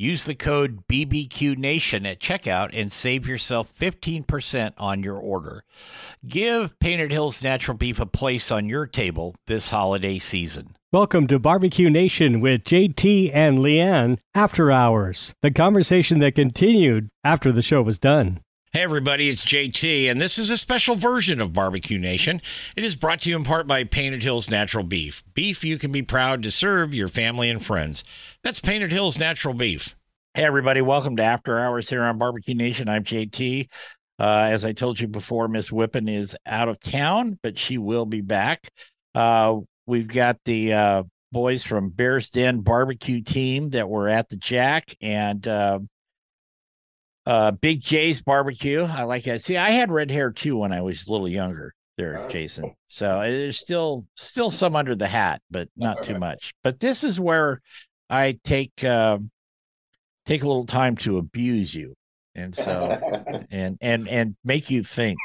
Use the code BBQNation at checkout and save yourself 15% on your order. Give Painted Hills Natural Beef a place on your table this holiday season. Welcome to Barbecue Nation with JT and LeeAnn After Hours, the conversation that continued after the show was done. Hey, everybody, it's JT, and this is a special version of Barbecue Nation. It is brought to you in part by Painted Hills Natural Beef. Beef you can be proud to serve your family and friends. That's Painted Hills Natural Beef. Hey, everybody, welcome to After Hours here on Barbecue Nation. I'm JT. Uh, as I told you before, Miss Whippen is out of town, but she will be back. Uh, we've got the uh, boys from Bears Den barbecue team that were at the Jack and uh, uh, Big J's barbecue. I like it. See, I had red hair too when I was a little younger there, Jason. So there's still still some under the hat, but not too much. But this is where I take uh, take a little time to abuse you, and so and and and make you think.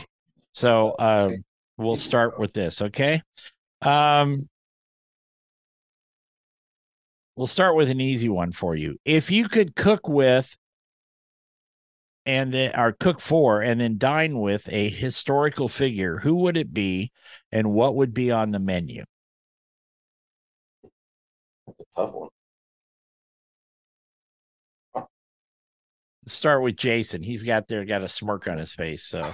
So uh, we'll start with this, okay? Um, we'll start with an easy one for you. If you could cook with and then or cook for and then dine with a historical figure, who would it be and what would be on the menu? That's a tough one. Start with Jason. He's got there got a smirk on his face. So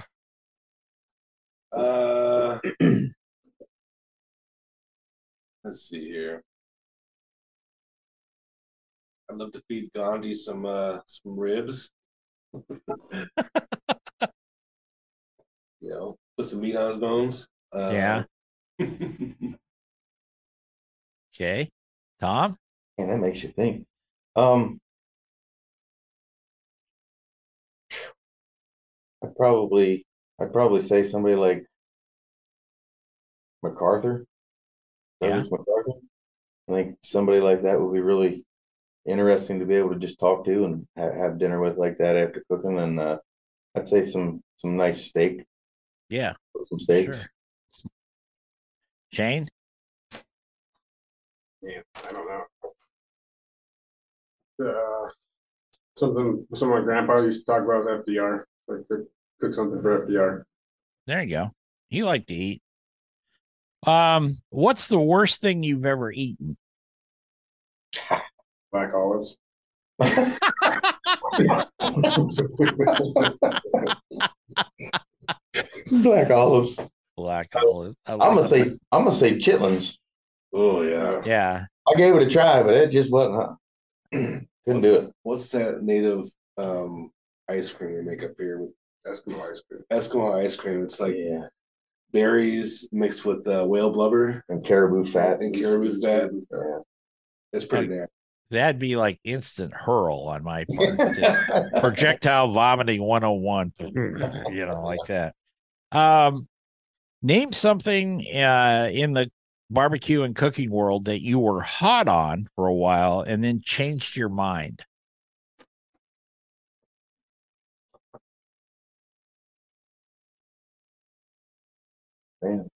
Uh, let's see here. I'd love to feed Gandhi some uh some ribs. you know, put some meat on his bones. Uh, yeah. Okay. Tom? And that makes you think. Um, I'd probably, I'd probably say somebody like MacArthur. Yeah. MacArthur. I think somebody like that would be really interesting to be able to just talk to and ha- have dinner with like that after cooking. And uh, I'd say some some nice steak, Yeah. some steaks. Sure. Shane? Yeah, I don't know. Uh, something some of my grandpa used to talk about was FDR. Like cook, cook something for FDR. There you go. You like to eat. Um, what's the worst thing you've ever eaten? Black olives. Black olives. Black olives. I I'm like gonna say I'm gonna say chitlins. Oh yeah. Yeah. I gave it a try, but it just wasn't. Huh? Couldn't do it. What's that native um ice cream they make up here with Eskimo ice cream. Eskimo ice cream? It's like Yeah, berries mixed with uh, whale blubber and caribou fat. and caribou fat. Yeah. It's pretty nasty. That'd be like instant hurl on my part. Projectile vomiting 101. you know, like that. Um name something uh in the barbecue and cooking world that you were hot on for a while and then changed your mind. Man.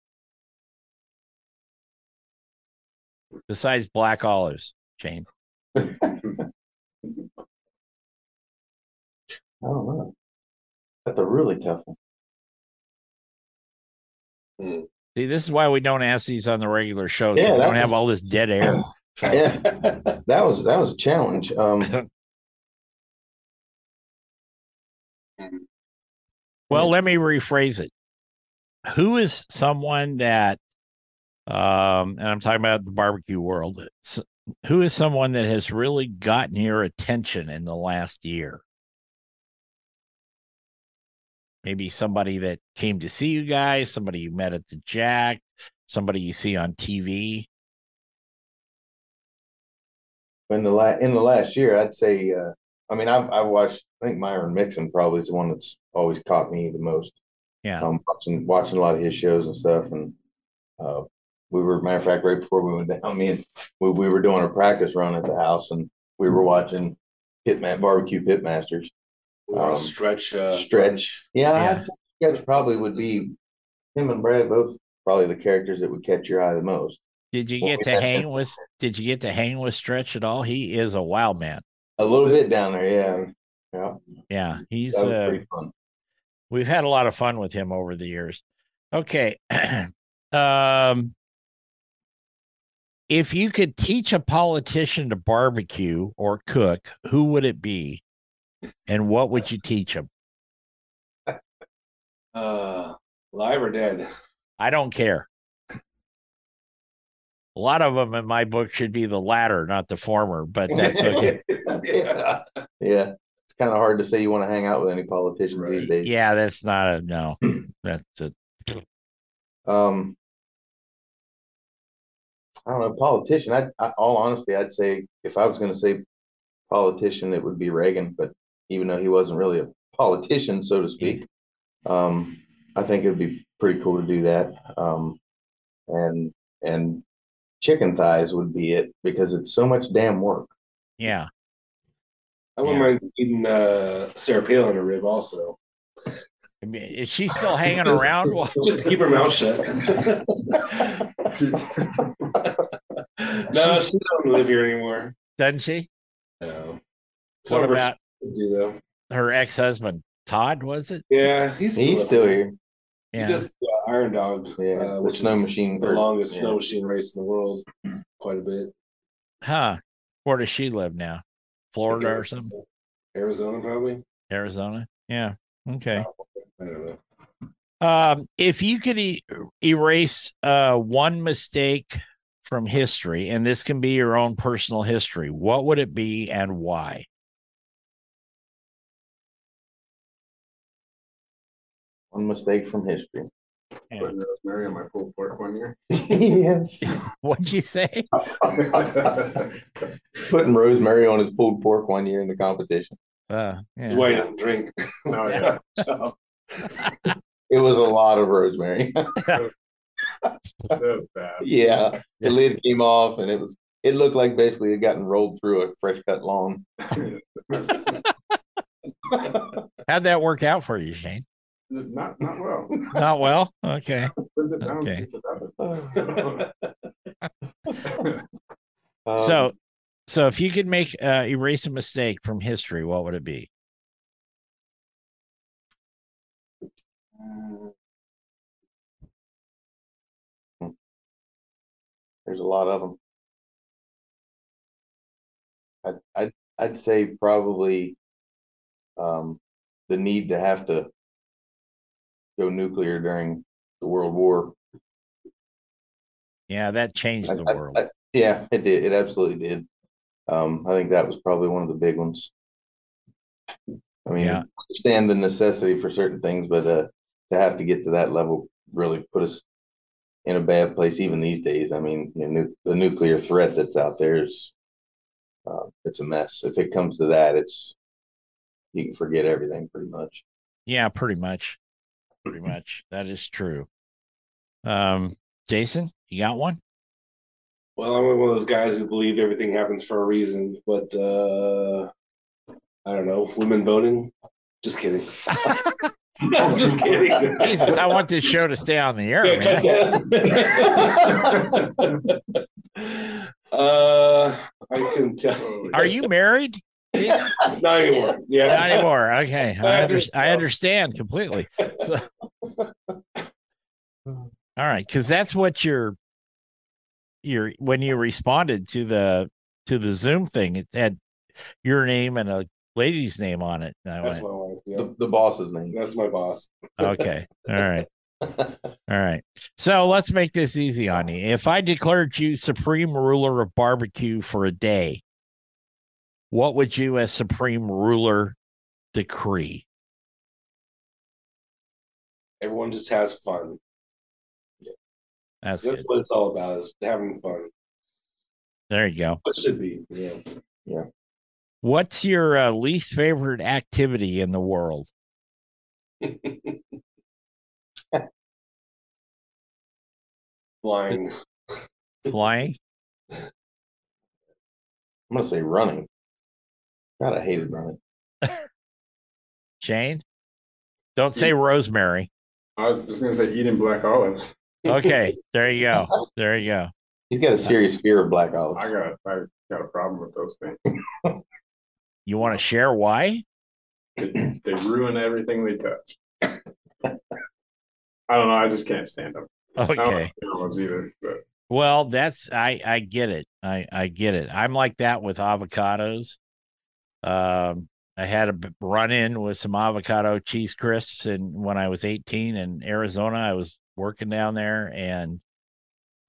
Besides black olives, Shane. I don't know. That's a really tough one. See, this is why we don't ask these on the regular show. So Yeah, we don't have all this dead air. Yeah, that was that was a challenge. Um, Well, let me rephrase it. Who is someone that, um, and I'm talking about the barbecue world, who is someone that has really gotten your attention in the last year? Maybe somebody that came to see you guys, somebody you met at the Jack, somebody you see on TV. in the la- in the last year, I'd say. Uh, I mean, I've I watched. I think Myron Mixon probably is the one that's always caught me the most. Yeah. Um, watching watching a lot of his shows and stuff, and uh, we were, matter of fact, right before we went down, me and we, we were doing a practice run at the house and we were watching Pitman barbecue pitmasters Um, stretch. Uh, stretch. Yeah, Yeah. I'd stretch probably would be him and Brad both probably the characters that would catch your eye the most. Did you get to hang with? Did you get to hang with Stretch at all? He is a wild man. A little bit down there, yeah. Yeah, Yeah, he's. Uh, pretty fun. We've had a lot of fun with him over the years. Okay, um, if you could teach a politician to barbecue or cook, who would it be, and what would you teach him? uh, live or dead? I don't care. A lot of them in my book should be the latter, not the former, but that's okay. yeah. yeah. It's kind of hard to say you want to hang out with any politicians these days. yeah, that's not a no. That's a Um, I don't know, politician. I, I, all honesty, I'd say if I was going to say politician, it would be Reagan. But even though he wasn't really a politician, so to speak, um, I think it'd be pretty cool to do that. Um, and and chicken thighs would be it because it's so much damn work. yeah. I wouldn't Yeah. mind eating uh, Sarah Palin a rib also. I mean, is she still hanging around? Well, Just keep her mouth shut. no, she don't live here anymore. doesn't she? No. What about do though? her ex-husband Todd? Was it? Yeah, he's still, He's still there. here. He Yeah. does uh, Iron Dog, Yeah, uh, which snow is machine. the or- longest yeah. snow machine race in the world. Quite a bit. Huh? Where does she live now? Florida or something? Arizona, probably. Arizona? Yeah. Okay. I don't know. Um, if you could e- erase uh one mistake from history, and this can be your own personal history, what would it be and why? One mistake from history. Yeah. Putting rosemary on my pulled pork one year. yes. What'd you say? Putting rosemary on his pulled pork one year in the competition. Uh, That's yeah. why he didn't drink. Oh yeah. So, It was a lot of rosemary. That was bad. yeah. The lid came off and it was it looked like basically it gotten rolled through a fresh cut lawn. How'd that work out for you, Shane? Not not well. Not well. Okay. Put it down Okay. happened. Um, so, so if you could make uh, erase a mistake from history, what would it be? there's a lot of them. I'd, I'd, I'd say probably um, the need to have to go nuclear during the World War. Yeah, that changed the I- world. I- yeah, it did. It absolutely did. Um, I think that was probably one of the big ones. I mean, Yeah. understand the necessity for certain things, but uh, to have to get to that level really put us in a bad place even these days. I mean, you know, the nuclear threat that's out there is uh, it's a mess. If it comes to that, it's you can forget everything pretty much. Yeah, pretty much. Pretty much. That is true. Um, Jason, you got one? well, I'm one of those guys who believe everything happens for a reason, but uh, I don't know. Women voting? Just kidding. I'm just kidding. Jesus, I want this show to stay on the air, man. uh, I can tell. Are you married? Not anymore. Yeah. Not anymore. Okay. I, I under, I understand completely. So, all right, because that's what your your when you responded to the to the Zoom thing, it had your name and a lady's name on it. And I That's went, my wife. Yeah. The, the boss's name. That's my boss. okay. All right. All right. So let's make this easy on you. If I declared you supreme ruler of barbecue for a day, what would you, as supreme ruler, decree? Everyone just has fun. That's That's good. what it's all about is having fun. There you go. What should be. Yeah. What's your uh, least favorite activity in the world? Flying. Flying? I'm gonna say running. God, I hated running. Shane? Don't say rosemary. I was just gonna say eating black olives. Okay, there you go. There you go. He's got a serious fear of black olives. I got I got a problem with those things. You want to share why? They, they ruin everything they touch. I don't know. I just can't stand them. I don't Okay. like olives either. But Well, that's I I get it. I I get it. I'm like that with avocados. Um I had a run in with some avocado cheese crisps and when I was 18 in Arizona, I was working down there and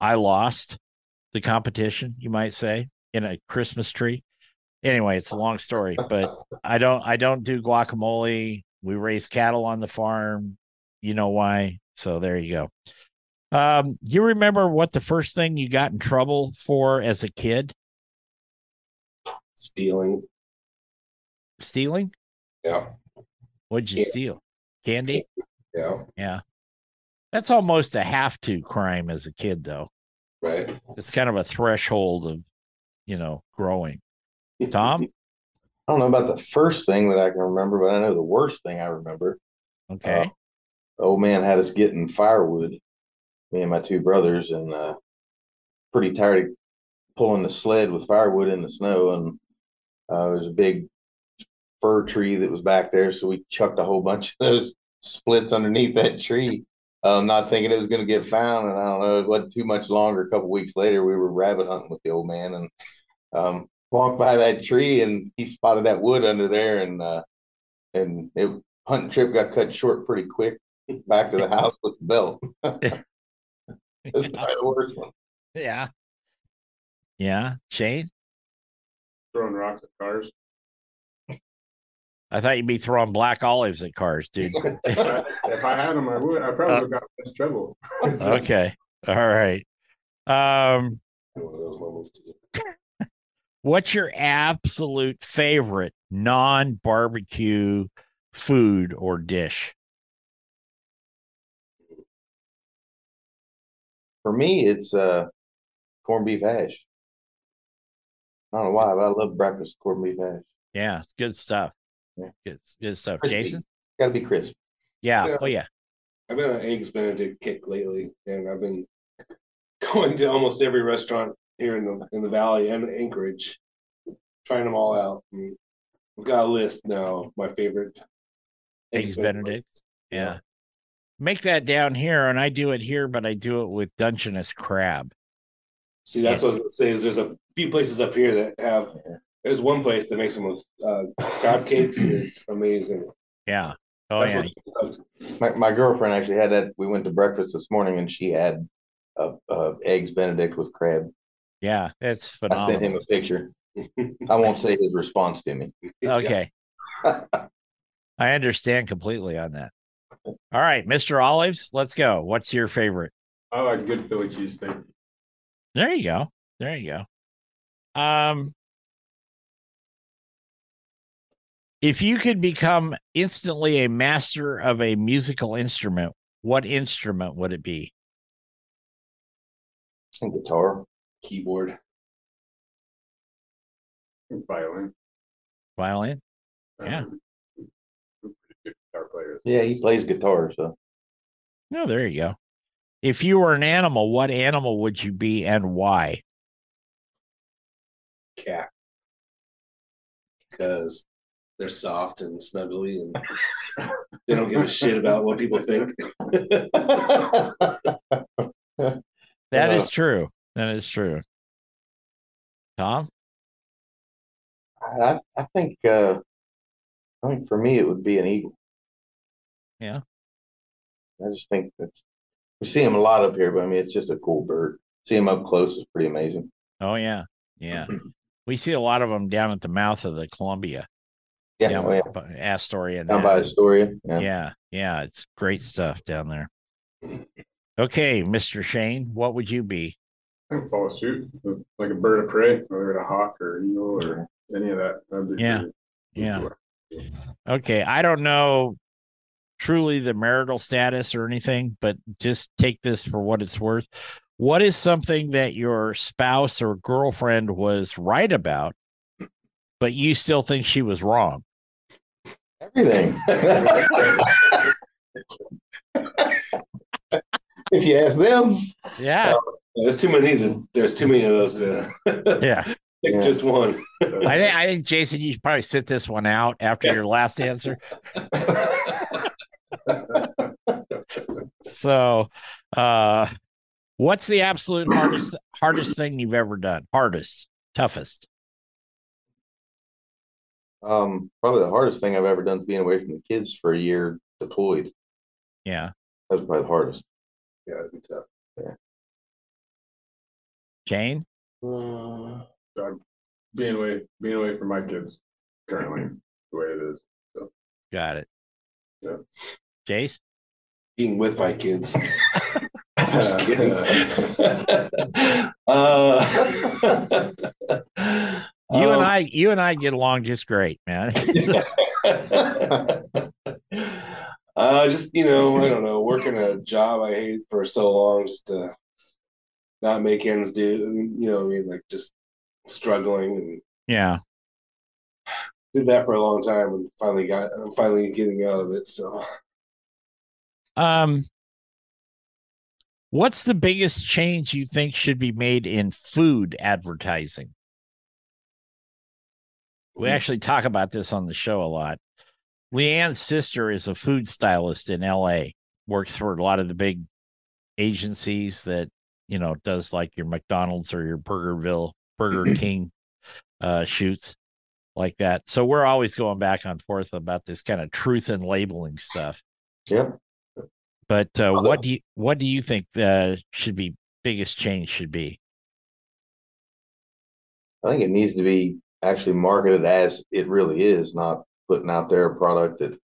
I lost the competition, you might say, in a Christmas tree. Anyway, it's a long story, but I don't I don't do guacamole. We raise cattle on the farm. You know why? So there you go. Um, you remember what the first thing you got in trouble for as a kid? Stealing. Stealing? Yeah. What'd you Yeah. steal? Candy? Yeah. Yeah. That's almost a have to crime as a kid, though. Right. It's kind of a threshold of, you know, growing. Tom? I don't know about the first thing that I can remember, but I know the worst thing I remember. Okay. The old man had us getting firewood, me and my two brothers, and uh, pretty tired of pulling the sled with firewood in the snow. And uh, there was a big fir tree that was back there, so we chucked a whole bunch of those splits underneath that tree. Um, not thinking it was going to get found, and I don't know. It wasn't too much longer. A couple weeks later, we were rabbit hunting with the old man, and um, walked by that tree, and he spotted that wood under there, and uh, and it hunting trip got cut short pretty quick. Back to the house with the belt. It was probably the worst one. yeah. Yeah. Shane? throwing rocks at cars. I thought you'd be throwing black olives at cars, dude. if, I, if I had them, I would. I probably would have got less trouble. okay. All right. Um, One of those moments too. what's your absolute favorite non-barbecue food or dish? For me, it's uh corned beef hash. I don't know why, but I love breakfast corned beef hash. Yeah, it's good stuff. Yeah. Good, good stuff. Crispy. Jason? Got to be crisp. Yeah. Yeah. Oh yeah. I've been on eggs Benedict kick lately, and I've been going to almost every restaurant here in the in the valley and Anchorage, trying them all out. And I've got a list now of my favorite Eggs Benedict. Yeah. Make that down here, and I do it here, but I do it with Dungeness crab. See, that's what I was gonna say. Is there's a few places up here that have. There's one place that makes them with uh, crab cakes. It's amazing. Yeah. Oh That's yeah. My my girlfriend actually had that. We went to breakfast this morning, and she had uh, uh eggs Benedict with crab. Yeah. It's phenomenal. I sent him a picture. I won't say his response to me. Okay. I understand completely on that. All right, Mr. Olives, let's go. What's your favorite? I like good Philly cheesesteak. There you go. There you go. Um if you could become instantly a master of a musical instrument, what instrument would it be? And guitar. keyboard. Violin. Violin? Yeah. Um, guitar player. Yeah, he plays guitar, so No, there you go. If you were an animal, what animal would you be and why? cat because they're soft and snuggly and they don't give a shit about what people think. That Uh, is true. That is true. Tom? I I think uh I think for me it would be an eagle. Yeah. I just think that's we see them a lot up here, but I mean it's just a cool bird. See them up close is pretty amazing. Oh yeah, yeah. we see a lot of them down at the mouth of the Columbia, Yeah, down oh, yeah. Astoria. and Down that. by Astoria. Yeah. yeah, yeah, it's great stuff down there. Okay, Mister Shane, what would you be? I can follow suit, like a bird of prey, whether it's a hawk or eagle or any of that. That'd be Yeah. pretty- Yeah. Okay, I don't know truly the marital status or anything, but just take this for what it's worth. What is something that your spouse or girlfriend was right about, but you still think she was wrong? Everything. if you ask them, Yeah. There's too many. To, there's too many of those to Yeah. pick Yeah. just one. I think I think Jason, you should probably sit this one out after your last answer. So uh what's the absolute hardest hardest thing you've ever done? Hardest, toughest. Um, probably the hardest thing I've ever done is being away from the kids for a year deployed. Yeah. That was probably the hardest. yeah, it'd be tough. Yeah. Jane? Uh, being away, being away from my kids currently, the way it is. Got it. Yeah. Jace? Being with my kids. I'm just kidding. uh, You and um, I you and I get along just great, man. uh, just you know, I don't know, working a job I hate for so long, just to not make ends do. You know, what I mean, like just struggling and yeah. did that for a long time, and finally got. I'm finally getting out of it. So Um what's the biggest change you think should be made in food advertising? We actually talk about this on the show a lot. LeeAnn's sister is a food stylist in LA, works for a lot of the big agencies that, you know, does like your McDonald's or your Burgerville, Burger King uh shoots like that. So we're always going back and forth about this kind of truth and labeling stuff. Yep. But uh, what do you what do you think uh, should be biggest change should be? I think it needs to be actually marketed as it really is, not putting out there a product that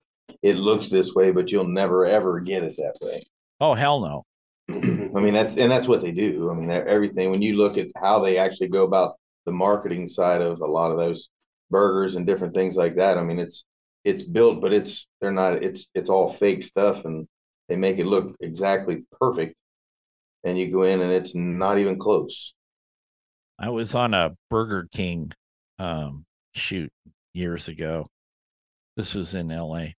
it looks this way, but you'll never ever get it that way. Oh hell no! I mean, that's and that's what they do. I mean, everything when you look at how they actually go about the marketing side of a lot of those burgers and different things like that. I mean, it's it's built, but it's they're not. It's it's all fake stuff, and they make it look exactly perfect. And you go in, and it's not even close. I was on a Burger King um, shoot years ago. This was in L.A.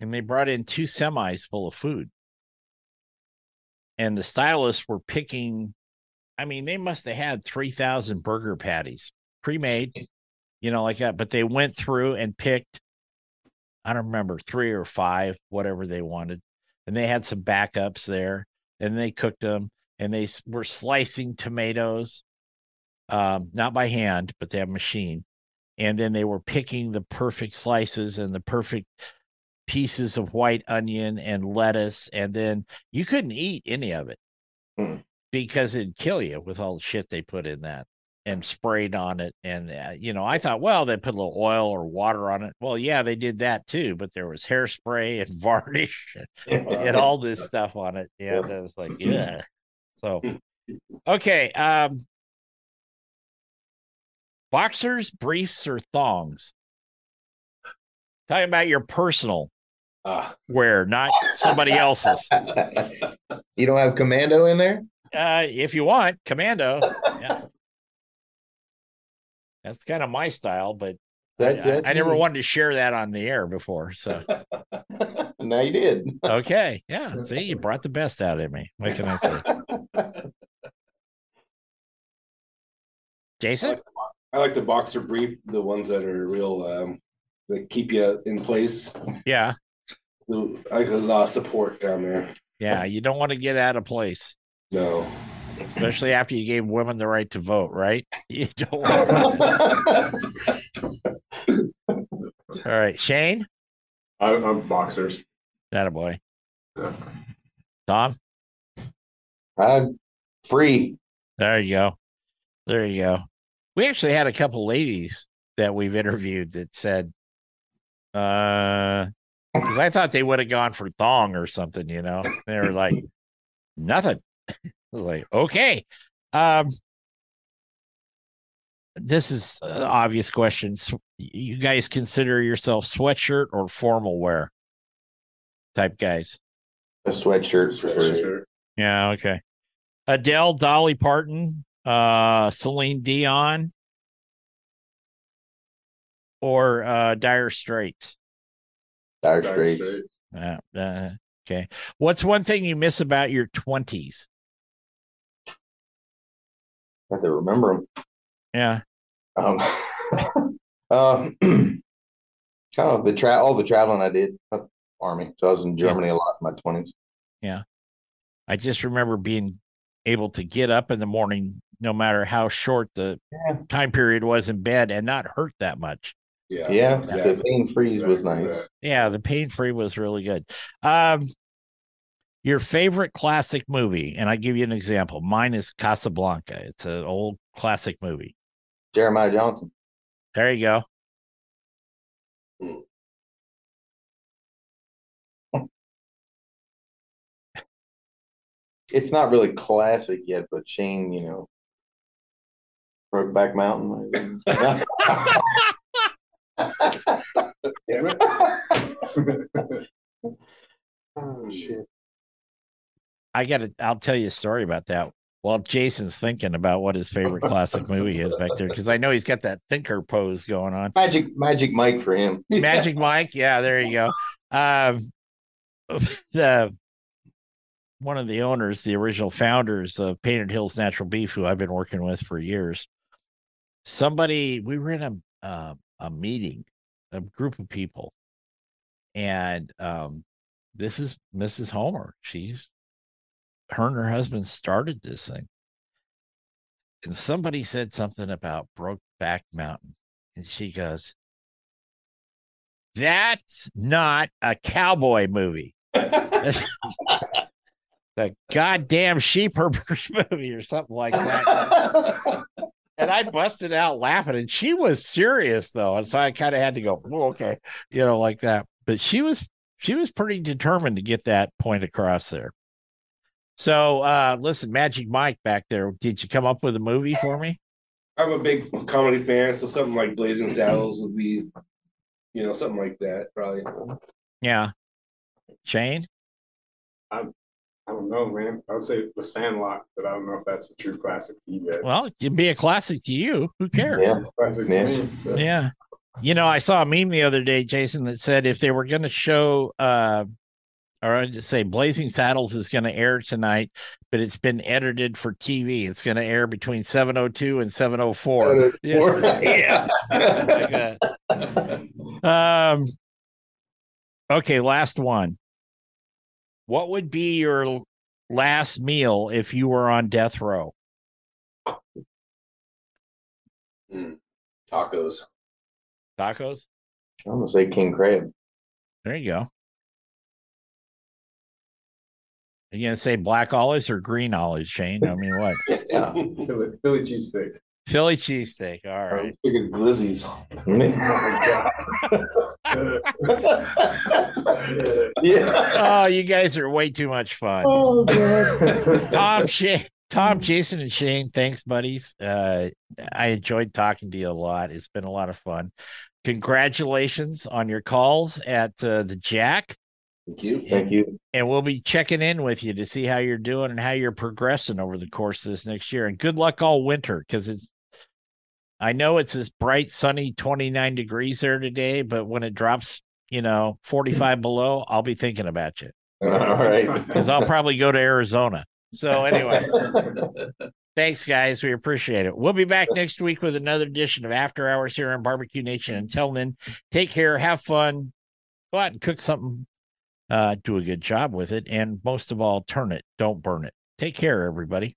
and they brought in two semis full of food, and the stylists were picking. I mean, they must have had three thousand burger patties pre-made, you know, like that. But they went through and picked. I don't remember three or five, whatever they wanted, and they had some backups there, and they cooked them and they were slicing tomatoes um not by hand but they have a machine and then they were picking the perfect slices and the perfect pieces of white onion and lettuce and then you couldn't eat any of it Hmm. because it'd kill you with all the shit they put in that and sprayed on it and uh, you know i thought well they put a little oil or water on it well yeah they did that too but there was hairspray and varnish and all this stuff on it. Yeah, Yeah. that was like, yeah. So, okay. Um, boxers, briefs, or thongs? Talking about your personal ah, wear, not somebody else's. you don't have commando in there? Uh, if you want, commando. Yeah. That's kind of my style, but I, That's I-. I never wanted to share that on the air before. So, Now you did. okay. Yeah. See, you brought the best out of me. What can I say? Jason? I like the boxer brief, the ones that are real, um, that keep you in place. Yeah. The- I like a lot of support down there. Yeah, you don't want to get out of place, No. especially after you gave women the right to vote, right? You don't want to... All right, Shane, I, I'm boxers. that a boy. Yeah. Tom, I'm free. there you go. There you go. We actually had a couple ladies that we've interviewed that said, uh, because I thought they would have gone for thong or something, you know. They were like, nothing. I was like, okay. Um, this is an obvious question. You guys consider yourself sweatshirt or formal wear type guys? A sweatshirt for sure. Sure. Yeah, okay. Adele, Dolly Parton, uh, Celine Dion, or uh, Dire Straits. Dire Dire Straits. Straits. Uh, uh, okay. What's one thing you miss about your twenties? I have to remember them. Yeah. Um, uh, kind of the tra- all the traveling I did, uh, army. So I was in Germany a lot in my twenties. Yeah. I just remember being able to get up in the morning, no matter how short the Yeah. time period was in bed, and not hurt that much. Yeah, Yeah, exactly. the pain freeze was nice. Yeah, the pain free was really good. Um, your favorite classic movie, and I give you an example. Mine is Casablanca. It's an old classic movie. Jeremiah Johnson. There you go. It's not really classic yet, but Shane, you know, Brokeback Mountain. Damn it. oh shit! I got to. I'll tell you a story about that. While Jason's thinking about what his favorite classic movie is back there, because I know he's got that thinker pose going on. Magic, Magic Mike for him. Magic Mike, yeah, there you go. Um, the one of the owners, the original founders of Painted Hills Natural Beef, who I've been working with for years. Somebody, we were in a uh, a meeting, a group of people, and um, this is Mrs. Homer. She's her and her husband started this thing, and somebody said something about Brokeback Mountain, and she goes, that's not a cowboy movie. the goddamn sheepherder's movie or something like that. And I busted out laughing, and she was serious though, and so I kind of had to go, oh, okay, you know, like that. But she was she was pretty determined to get that point across there. So, uh, listen, Magic Mike back there, did you come up with a movie for me? I'm a big comedy fan, so something like Blazing Saddles would be, you know, something like that probably. Yeah, Shane. I don't know, man. I would say The Sandlot, but I don't know if that's a true classic to you guys. Well, it'd be a classic to you. Who cares? Yeah. It's classic Yeah. to me. but- Yeah. You know, I saw a meme the other day, Jason, that said if they were going to show, uh, or I'd just say Blazing Saddles is going to air tonight, but it's been edited for TV. It's going to air between 702 and 704. Yeah. Like. Um, okay, last one. What would be your last meal if you were on death row? Hmm, tacos. Tacos? I'm gonna say King Crab. There you go. Are you gonna say black olives or green olives, Shane? I mean, what? Yeah. Philly, Philly cheesesteak. Philly cheesesteak. All right. Figured glizzies. yeah. Oh, you guys are way too much fun. Oh god. Tom, Shane, Tom, Jason, and Shane. Thanks, buddies. Uh, I enjoyed talking to you a lot. It's been a lot of fun. Congratulations on your calls at uh, the Jack, Thank you. Thank you. and we'll be checking in with you to see how you're doing and how you're progressing over the course of this next year. And good luck all winter because it's. I know it's this bright, sunny 29 degrees there today, but when it drops, you know, 45 below, I'll be thinking about you All right. because I'll probably go to Arizona. So, anyway. Thanks, guys. We appreciate it. We'll be back next week with another edition of After Hours here on Barbecue Nation. Until then, take care, have fun, go out and cook something, uh, do a good job with it, and most of all, turn it, don't burn it. Take care, everybody.